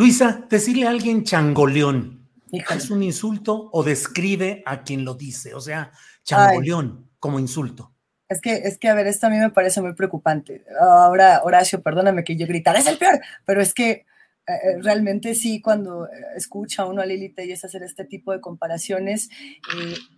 Luisa, decirle a alguien changoleón, ¿es un insulto o describe a quien lo dice? O sea, changoleón como insulto. Es que, es que, a ver, esto a mí me parece muy preocupante. Ahora, Horacio, perdóname que yo gritar, es el peor, pero es que eh, eh, realmente sí, cuando eh, escucha uno a Lili Telles hacer este tipo de comparaciones,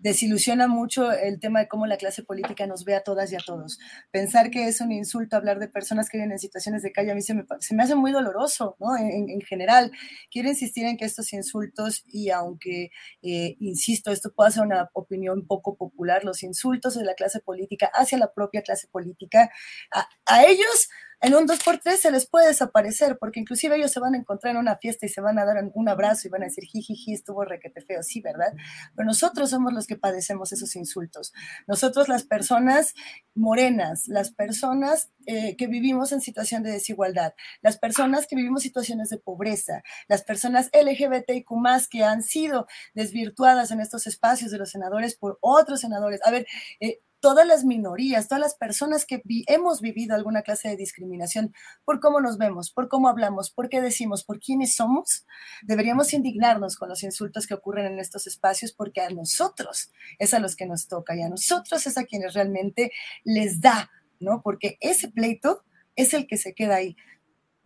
desilusiona mucho el tema de cómo la clase política nos ve a todas y a todos. Pensar que es un insulto hablar de personas que viven en situaciones de calle, a mí se me, se me hace muy doloroso, ¿no? En, en, general, quiero insistir en que estos insultos, y aunque, insisto, esto puede ser una opinión poco popular, los insultos de la clase política hacia la propia clase política, a, a ellos en un 2x3 se les puede desaparecer, porque inclusive ellos se van a encontrar en una fiesta y se van a dar un abrazo y van a decir, jijiji, estuvo requete feo, sí, ¿verdad? Pero nosotros somos los que padecemos esos insultos. Nosotros las personas morenas, las personas eh, que vivimos en situación de desigualdad, las personas que vivimos situaciones de pobreza, las personas LGBTIQ que han sido desvirtuadas en estos espacios de los senadores por otros senadores. A ver, eh, todas las minorías, todas las personas que hemos vivido alguna clase de discriminación por cómo nos vemos, por cómo hablamos, por qué decimos, por quiénes somos, deberíamos indignarnos con los insultos que ocurren en estos espacios porque a nosotros es a los que nos toca y a nosotros es a quienes realmente les da, ¿no? Porque ese pleito es el que se queda ahí.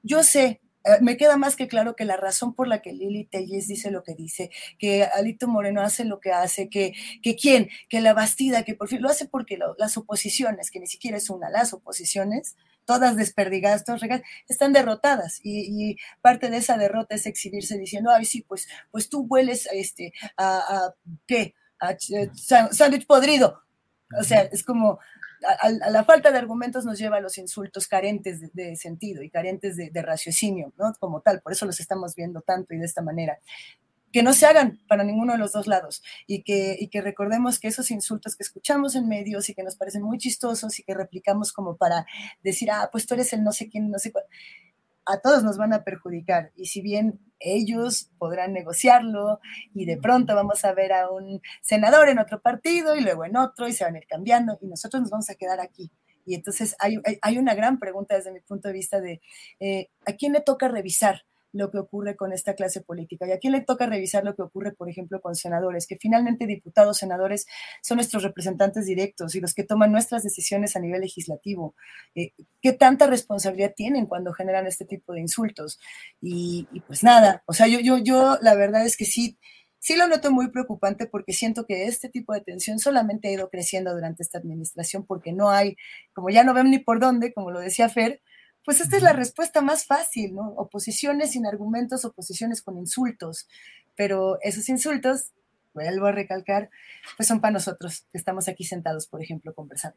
Yo sé eh, me queda más que claro que la razón por la que Lili Telles dice lo que dice, que Alito Moreno hace lo que hace, que, que quién, que la Bastida, que por fin lo hace porque las oposiciones, que ni siquiera es una, las oposiciones, todas desperdigadas, todas regadas, están derrotadas y, parte de esa derrota es exhibirse diciendo, ay, sí, pues, pues tú hueles este, a, a ¿qué? A eh, sándwich podrido. O sea, es como, a, la falta de argumentos nos lleva a los insultos carentes de, sentido y carentes de, raciocinio, ¿no? Como tal, por eso los estamos viendo tanto y de esta manera. Que no se hagan para ninguno de los dos lados y que, y que recordemos que esos insultos que escuchamos en medios y que nos parecen muy chistosos y que replicamos como para decir, ah, pues tú eres el no sé quién, no sé cuál, a todos nos van a perjudicar. Y si bien ellos podrán negociarlo y de pronto vamos a ver a un senador en otro partido y luego en otro y se van a ir cambiando y nosotros nos vamos a quedar aquí. Y entonces hay, hay una gran pregunta desde mi punto de vista de eh, a quién le toca revisar lo que ocurre con esta clase política. Y a quién le toca revisar lo que ocurre, por ejemplo, con senadores, que finalmente diputados, senadores son nuestros representantes directos y los que toman nuestras decisiones a nivel legislativo. Eh, ¿Qué tanta responsabilidad tienen cuando generan este tipo de insultos? Y, pues nada, o sea, yo, yo, yo la verdad es que sí, sí lo noto muy preocupante porque siento que este tipo de tensión solamente ha ido creciendo durante esta administración porque no hay, como ya no ven ni por dónde, como lo decía Fer, pues esta es la respuesta más fácil, ¿no? Oposiciones sin argumentos, oposiciones con insultos. Pero esos insultos, vuelvo a recalcar, pues son para nosotros, que estamos aquí sentados, por ejemplo, conversando.